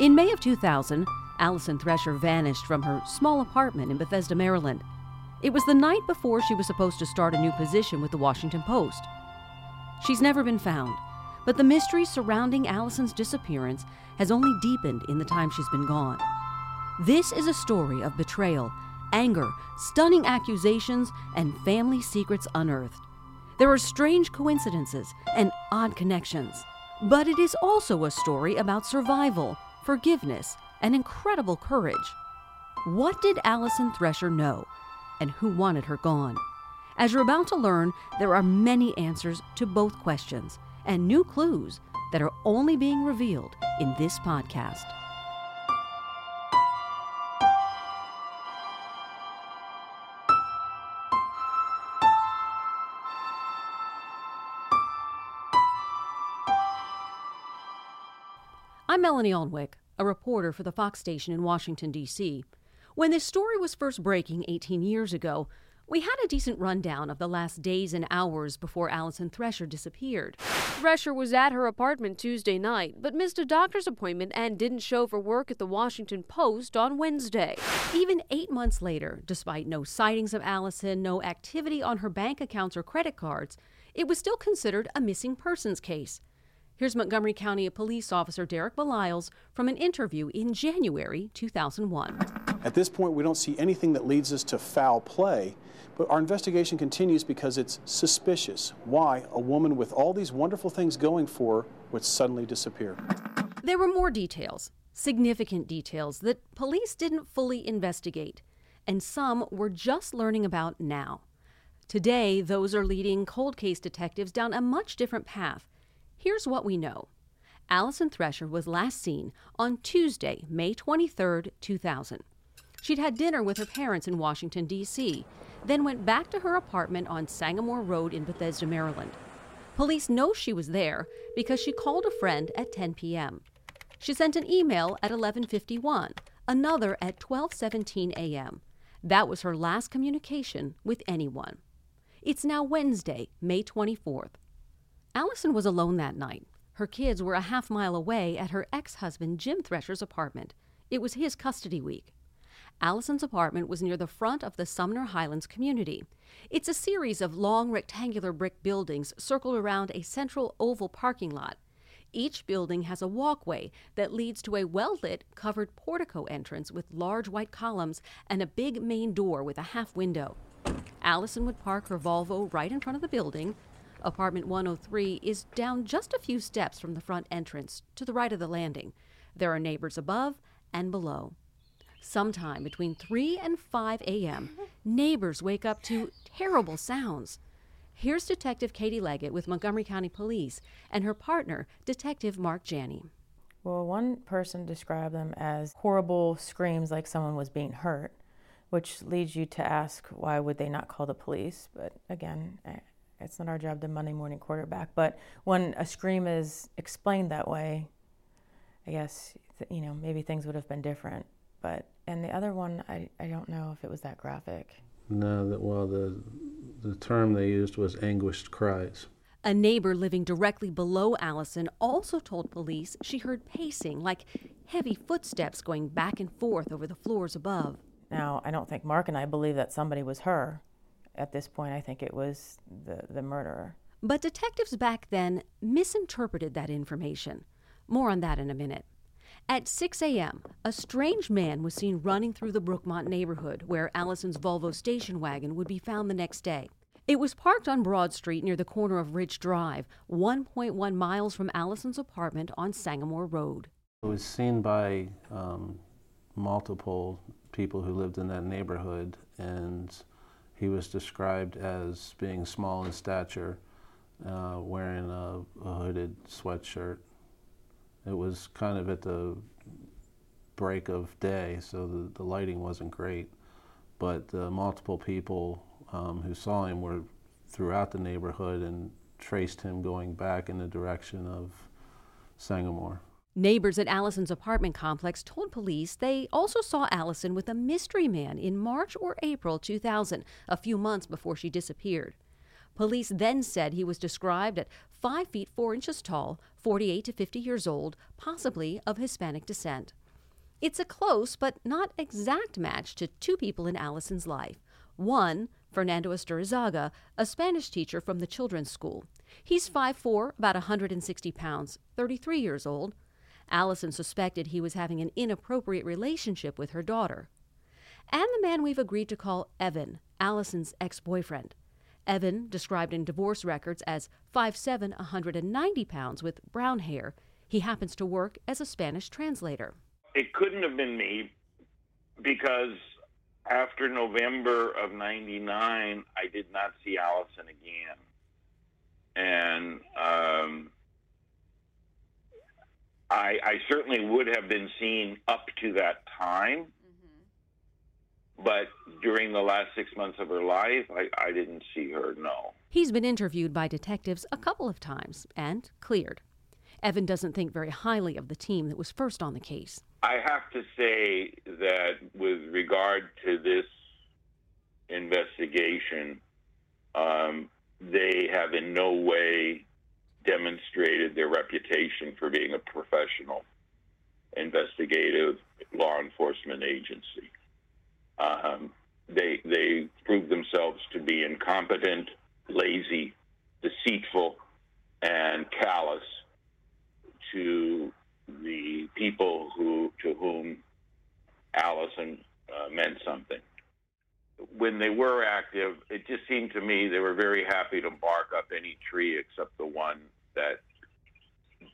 In May of 2000, Alison Thresher vanished from her small apartment in Bethesda, Maryland. It was the night before she was supposed to start a new position with the Washington Post. She's never been found, but the mystery surrounding Alison's disappearance has only deepened in the time she's been gone. This is a story of betrayal, anger, stunning accusations, and family secrets unearthed. There are strange coincidences and odd connections, but it is also a story about survival, forgiveness, and incredible courage. What did Alison Thresher know, and who wanted her gone? As you're about to learn, there are many answers to both questions and new clues that are only being revealed in this podcast. I'm Melanie Alnwick, a reporter for the Fox station in Washington, D.C. When this story was first breaking 18 years ago, we had a decent rundown of the last days and hours before Alison Thresher disappeared. Thresher was at her apartment Tuesday night, but missed a doctor's appointment and didn't show for work at the Washington Post on Wednesday. Even eight months later, despite no sightings of Alison, no activity on her bank accounts or credit cards, it was still considered a missing persons case. Here's Montgomery County Police Officer Derek Baliles from an interview in January 2001. At this point, we don't see anything that leads us to foul play, but our investigation continues because it's suspicious why a woman with all these wonderful things going for her would suddenly disappear. There were more details, significant details, that police didn't fully investigate, and some we're just learning about now. Today, those are leading cold case detectives down a much different path Here's what we know Alison Thresher was last seen on Tuesday, May 23, 2000. She'd had dinner with her parents in Washington, D.C., then went back to her apartment on Sangamore Road in Bethesda, Maryland. Police know she was there because she called a friend at 10 p.m. She sent an email at 11:51, another at 12:17 a.m. That was her last communication with anyone. It's now Wednesday, May 24th. Alison was alone that night. Her kids were a half mile away at her ex husband Jim Thresher's apartment. It was his custody week. Alison's apartment was near the front of the Sumner Highlands community. It's a series of long rectangular brick buildings circled around a central oval parking lot. Each building has a walkway that leads to a well lit, covered portico entrance with large white columns and a big main door with a half window. Alison would park her Volvo right in front of the building, Apartment 103 is down just a few steps from the front entrance to the right of the landing. There are neighbors above and below. Sometime between 3 and 5 a.m., neighbors wake up to terrible sounds. Here's Detective Katie Leggett with Montgomery County Police and her partner, Detective Mark Janney. Well, one person described them as horrible screams like someone was being hurt, which leads you to ask why would they not call the police? But again, it's not our job to Monday morning quarterback. But when a scream is explained that way, I guess you know maybe things would have been different. But and the other one, I, I don't know if it was that graphic. No, that well the the term they used was anguished cries. A neighbor living directly below Alison also told police she heard pacing, like heavy footsteps going back and forth over the floors above. Now, I don't think Mark and I believe that somebody was her at this point, I think it was the, the murderer. But detectives back then misinterpreted that information. More on that in a minute. At 6 a.m., a strange man was seen running through the Brookmont neighborhood where Alison's Volvo station wagon would be found the next day. It was parked on Broad Street near the corner of Ridge Drive, 1.1 miles from Alison's apartment on Sangamore Road. It was seen by um, multiple people who lived in that neighborhood, and he was described as being small in stature, uh, wearing a, a, hooded sweatshirt. It was kind of at the break of day, so the, the lighting wasn't great. But uh, multiple people um, who saw him were throughout the neighborhood and traced him going back in the direction of Sangamore. Neighbors at Alison's apartment complex told police they also saw Alison with a mystery man in March or April 2000, a few months before she disappeared. Police then said he was described at 5 feet 4 inches tall, 48 to 50 years old, possibly of Hispanic descent. It's a close but not exact match to two people in Alison's life. One, Fernando Esturizaga, a Spanish teacher from the children's school. He's 5'4, about 160 pounds, 33 years old. Alison suspected he was having an inappropriate relationship with her daughter. And the man we've agreed to call Evan, Alison's ex boyfriend. Evan, described in divorce records as 5'7, 190 pounds with brown hair. He happens to work as a Spanish translator. It couldn't have been me because after November of 99, I did not see Alison again. And um, I, I, certainly would have been seen up to that time. Mm-hmm. But during the last six months of her life, I, I didn't see her, no. He's been interviewed by detectives a couple of times and cleared. Evan doesn't think very highly of the team that was first on the case. I have to say that with regard to this investigation, um, they have in no way demonstrated their reputation for being a professional investigative law enforcement agency. Um, they they proved themselves to be incompetent, lazy, deceitful, and callous to the people who to whom Alison uh, meant something. When they were active, it just seemed to me they were very happy to bark up any tree except the one that,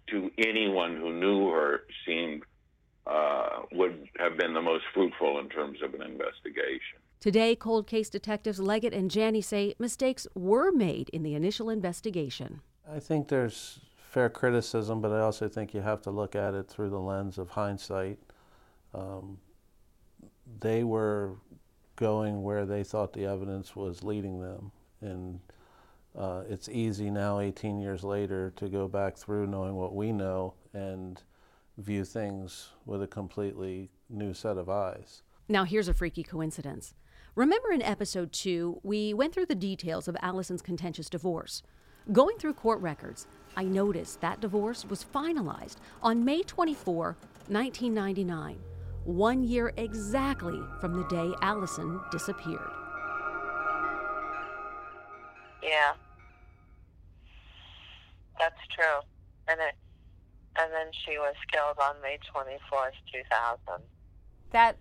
to anyone who knew her, seemed uh, would have been the most fruitful in terms of an investigation. Today, cold case detectives Leggett and Janney say mistakes were made in the initial investigation. I think there's fair criticism, but I also think you have to look at it through the lens of hindsight. Um, they were going where they thought the evidence was leading them, and uh, it's easy now, 18 years later, to go back through knowing what we know and view things with a completely new set of eyes. Now, here's a freaky coincidence. Remember in episode two, we went through the details of Alison's contentious divorce. Going through court records, I noticed that divorce was finalized on May 24, 1999, one year exactly from the day Alison disappeared. Yeah, that's true. And it, and then she was killed on May 24th, 2000. That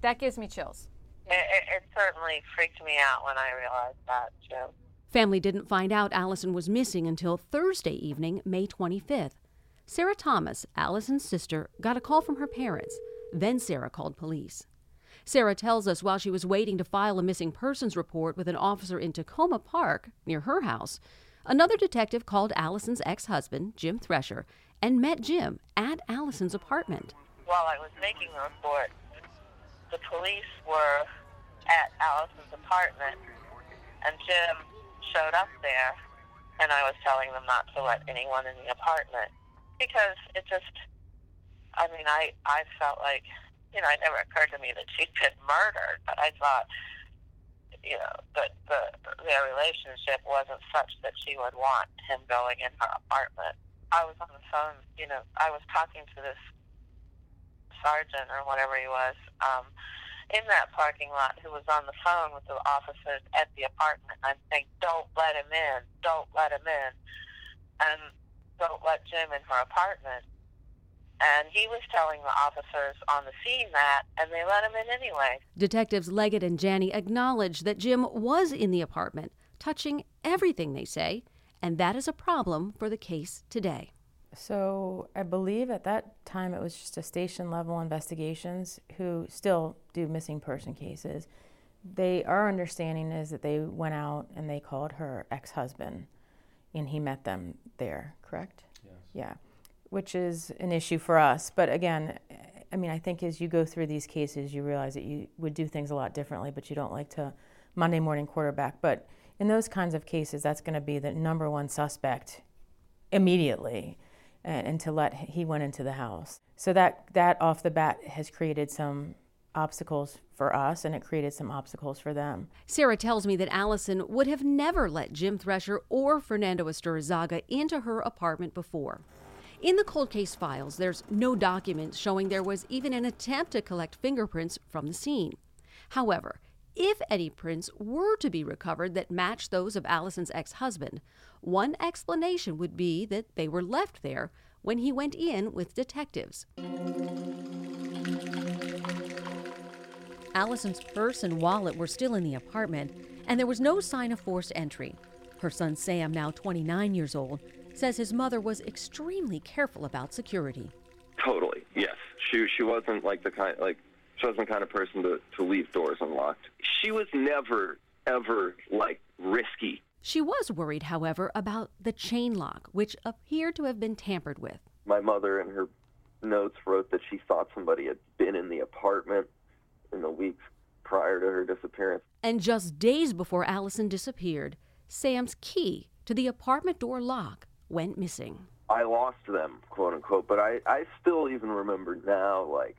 that gives me chills. It, it, it certainly freaked me out when I realized that too. Family didn't find out Alison was missing until Thursday evening, May 25th. Sarah Thomas, Alison's sister, got a call from her parents. Then Sarah called police. Sarah tells us while she was waiting to file a missing persons report with an officer in Takoma Park, near her house, another detective called Alison's ex husband, Jim Thresher, and met Jim at Alison's apartment. While I was making the report, the police were at Alison's apartment, and Jim showed up there, and I was telling them not to let anyone in the apartment because it just, I mean, I I felt like, you know, it never occurred to me that she'd been murdered, but I thought, you know, that the their relationship wasn't such that she would want him going in her apartment. I was on the phone, you know, I was talking to this sergeant or whatever he was. Um, in that parking lot who was on the phone with the officers at the apartment. I'm saying, don't let him in, don't let him in, and don't let Jim in her apartment. And he was telling the officers on the scene that, and they let him in anyway. Detectives Leggett and Janney acknowledge that Jim was in the apartment, touching everything they say, and that is a problem for the case today. So I believe at that time it was just a station level investigations who still do missing person cases. They our understanding is that they went out and they called her ex husband and he met them there, correct? Yes. Yeah. Which is an issue for us. But again, I mean I think as you go through these cases you realize that you would do things a lot differently, but you don't like to Monday morning quarterback. But in those kinds of cases that's gonna be the number one suspect immediately and, and to let he went into the house. So that that off the bat has created some obstacles for us and it created some obstacles for them. Sarah tells me that Alison would have never let Jim Thresher or Fernando Esturizaga into her apartment before. In the cold case files, there's no documents showing there was even an attempt to collect fingerprints from the scene. However, if any prints were to be recovered that matched those of Alison's ex husband, one explanation would be that they were left there when he went in with detectives. Alison's purse and wallet were still in the apartment, and there was no sign of forced entry. Her son Sam, now 29 years old, says his mother was extremely careful about security. Totally, yes. She she wasn't like the kind like she wasn't the kind of person to, to leave doors unlocked. She was never ever like risky. She was worried, however, about the chain lock, which appeared to have been tampered with. My mother in her notes wrote that she thought somebody had been in the apartment in the weeks prior to her disappearance. And just days before Alison disappeared, Sam's key to the apartment door lock went missing. I lost them, quote unquote, but I, I still even remember now, like,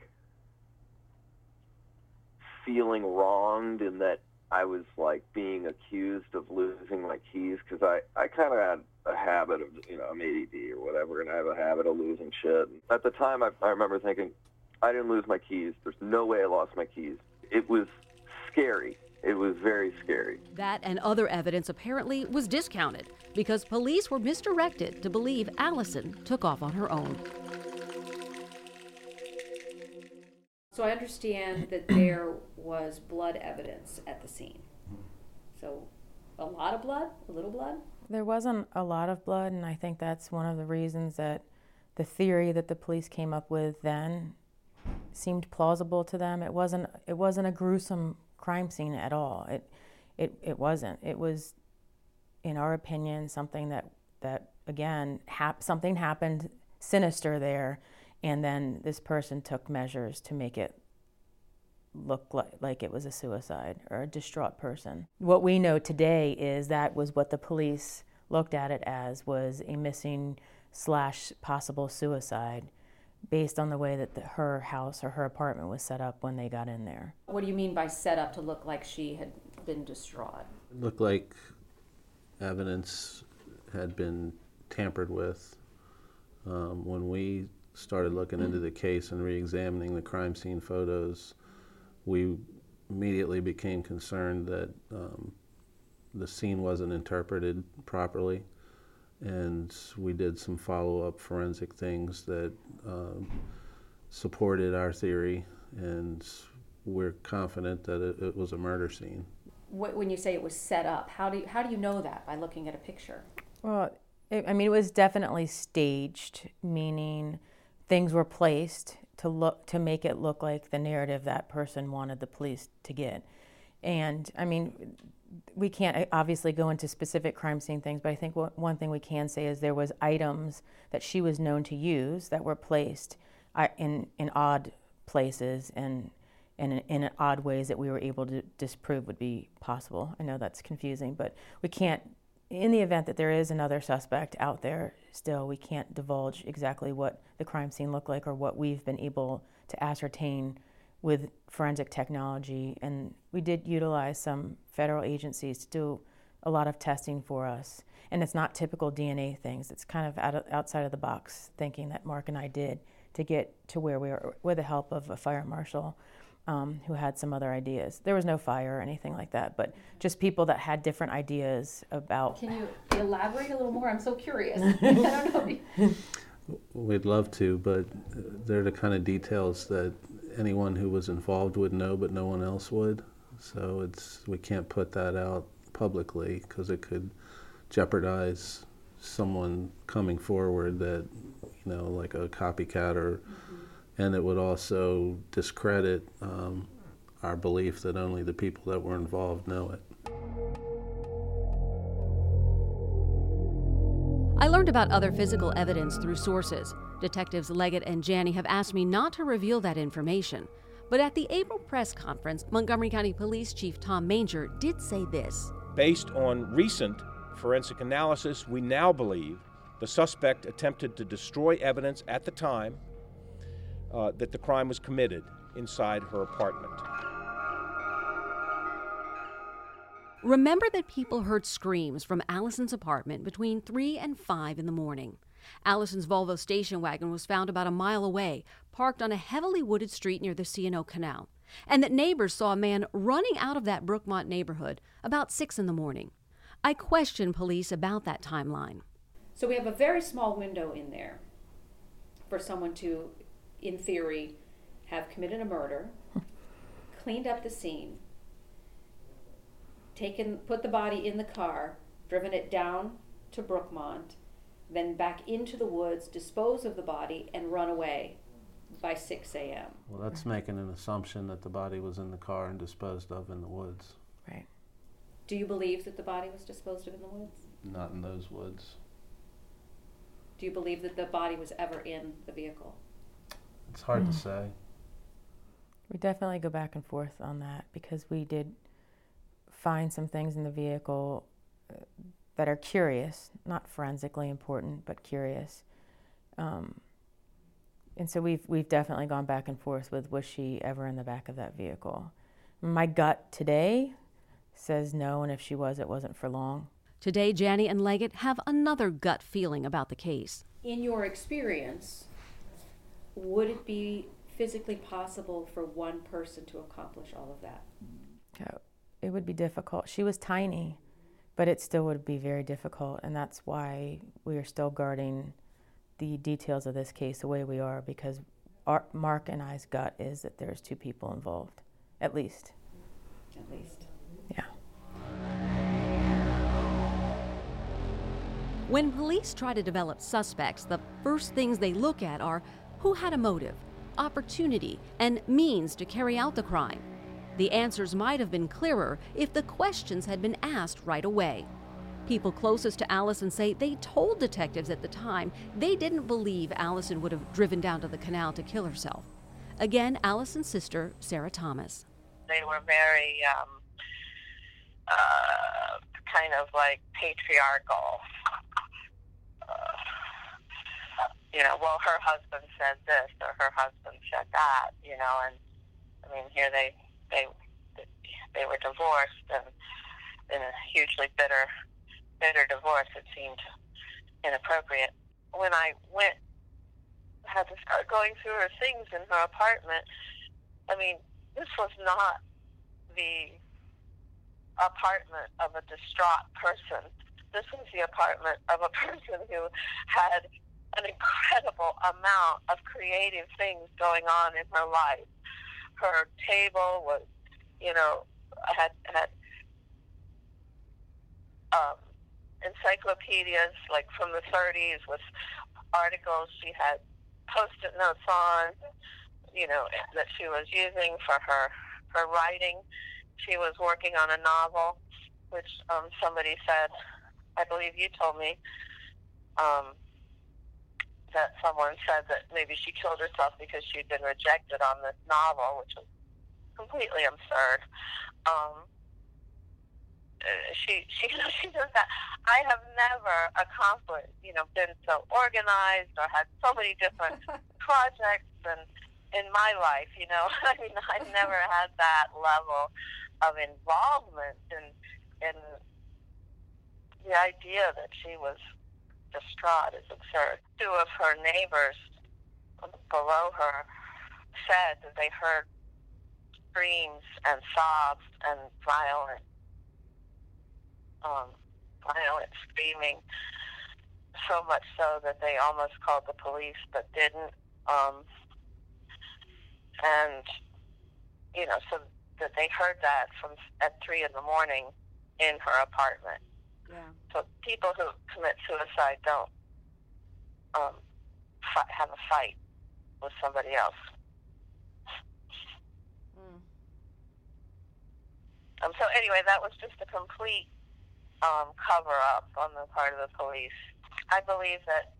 feeling wronged in that I was, like, being accused of losing my keys because I, I kind of had a habit of, you know, I'm ADD or whatever, and I have a habit of losing shit. At the time, I, I remember thinking, I didn't lose my keys. There's no way I lost my keys. It was scary. It was very scary. That and other evidence apparently was discounted because police were misdirected to believe Alison took off on her own. So I understand that there was blood evidence at the scene. So a lot of blood, a little blood? There wasn't a lot of blood, and I think that's one of the reasons that the theory that the police came up with then seemed plausible to them. It wasn't it wasn't a gruesome crime scene at all. It it it wasn't. It was in our opinion something that that again hap- something happened sinister there and then this person took measures to make it look like, like it was a suicide or a distraught person. What we know today is that was what the police looked at it as was a missing slash possible suicide based on the way that the, her house or her apartment was set up when they got in there. What do you mean by set up to look like she had been distraught? It looked like evidence had been tampered with. Um, when we started looking into the case and re-examining the crime scene photos, we immediately became concerned that um, the scene wasn't interpreted properly and we did some follow-up forensic things that um, supported our theory, and we're confident that it, it, was a murder scene. When you say it was set up, how do you, how do you know that by looking at a picture? Well, it, I mean, it was definitely staged, meaning things were placed to look to make it look like the narrative that person wanted the police to get. And I mean, we can't uh, obviously go into specific crime scene things, but I think one thing we can say is there was items that she was known to use that were placed uh, in in odd places and and in odd ways that we were able to disprove would be possible. I know that's confusing, but we can't. In the event that there is another suspect out there, still we can't divulge exactly what the crime scene looked like or what we've been able to ascertain with forensic technology, and we did utilize some federal agencies to do a lot of testing for us. And it's not typical DNA things. It's kind of, out of outside of the box thinking that Mark and I did to get to where we were with the help of a fire marshal um, who had some other ideas. There was no fire or anything like that, but just people that had different ideas about. Can you elaborate a little more? I'm so curious. I don't know. We'd love to, but they're the kind of details that anyone who was involved would know, but no one else would. So it's we can't put that out publicly because it could jeopardize someone coming forward that you know like a copycat or mm-hmm. and it would also discredit um, our belief that only the people that were involved know it. I learned about other physical evidence through sources. Detectives Leggett and Janney have asked me not to reveal that information. But at the April press conference, Montgomery County Police Chief Tom Manger did say this. Based on recent forensic analysis, we now believe the suspect attempted to destroy evidence at the time uh, that the crime was committed inside her apartment. Remember that people heard screams from Alison's apartment between 3 and 5 in the morning. Alison's Volvo station wagon was found about a mile away, parked on a heavily wooded street near the C&O Canal, and that neighbors saw a man running out of that Brookmont neighborhood about 6 in the morning. I questioned police about that timeline. So we have a very small window in there for someone to, in theory, have committed a murder, cleaned up the scene, taken, put the body in the car, driven it down to Brookmont, then back into the woods, dispose of the body, and run away by 6 a.m. Well, that's making an assumption that the body was in the car and disposed of in the woods. Right. Do you believe that the body was disposed of in the woods? Not in those woods. Do you believe that the body was ever in the vehicle? It's hard to say. We definitely go back and forth on that because we did find some things in the vehicle uh, that are curious, not forensically important, but curious. Um, and so we've we've definitely gone back and forth with was she ever in the back of that vehicle? My gut today says no, and if she was, it wasn't for long. Today, Janney and Leggett have another gut feeling about the case. In your experience, would it be physically possible for one person to accomplish all of that? It would be difficult. She was tiny, but it still would be very difficult, and that's why we are still guarding the details of this case the way we are because our, Mark and I's gut is that there's two people involved, at least. At least. Yeah. When police try to develop suspects, the first things they look at are who had a motive, opportunity, and means to carry out the crime. The answers might have been clearer if the questions had been asked right away. People closest to Alison say they told detectives at the time they didn't believe Alison would have driven down to the canal to kill herself. Again, Alison's sister, Sarah Thomas. They were very um, uh, kind of like patriarchal. Uh, you know, well, her husband said this or her husband said that. You know, and I mean, here they they they were divorced and in a hugely bitter bitter divorce. It seemed inappropriate. When I went, had to start going through her things in her apartment. I mean, this was not the apartment of a distraught person. This was the apartment of a person who had an incredible amount of creative things going on in her life. Her table was, you know, had had um, encyclopedias like from the 30s with articles she had post-it notes on, you know, that she was using for her her writing. She was working on a novel, which um, somebody said, I believe you told me, um, that someone said that maybe she killed herself because she'd been rejected on this novel, which was completely absurd. Um, she she she does that. I have never accomplished, you know, been so organized or had so many different projects and in my life, you know. I mean, I've never had that level of involvement in in the idea that she was distraught is absurd. Two of her neighbors below her said that they heard screams and sobs and violent um, violent screaming, so much so that they almost called the police but didn't. Um, and you know, so that they heard that from at three in the morning in her apartment. Yeah. So people who commit suicide don't um, fi- have a fight with somebody else. Mm. Um, so anyway, that was just a complete um, cover up on the part of the police. I believe that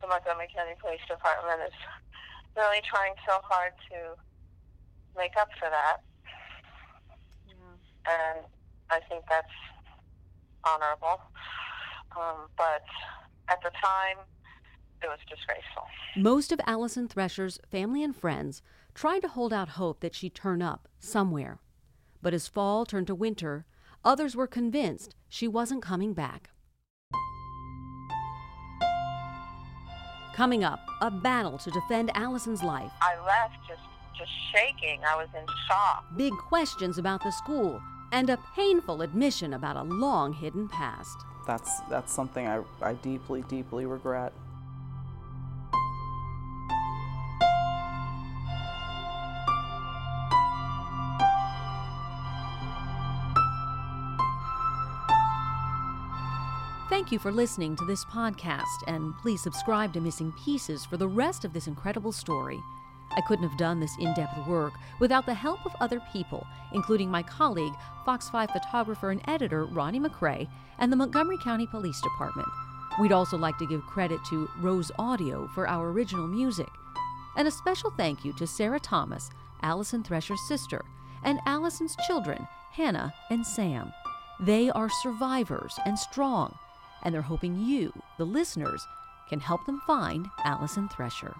the Montgomery County Police Department is really trying so hard to make up for that. And I think that's honorable. Um, but at the time, it was disgraceful. Most of Alison Thresher's family and friends tried to hold out hope that she'd turn up somewhere. But as fall turned to winter, Others were convinced she wasn't coming back. Coming up, a battle to defend Alison's life. I left just just shaking. I was in shock. Big questions about the school and a painful admission about a long hidden past. That's that's something I, I deeply, deeply regret. Thank you for listening to this podcast, and please subscribe to Missing Pieces for the rest of this incredible story. I couldn't have done this in depth work without the help of other people, including my colleague, Fox 5 photographer and editor Ronnie McCrae, and the Montgomery County Police Department. We'd also like to give credit to Rose Audio for our original music. And a special thank you to Sarah Thomas, Alison Thresher's sister, and Alison's children, Hannah and Sam. They are survivors and strong, and they're hoping you, the listeners, can help them find Alison Thresher.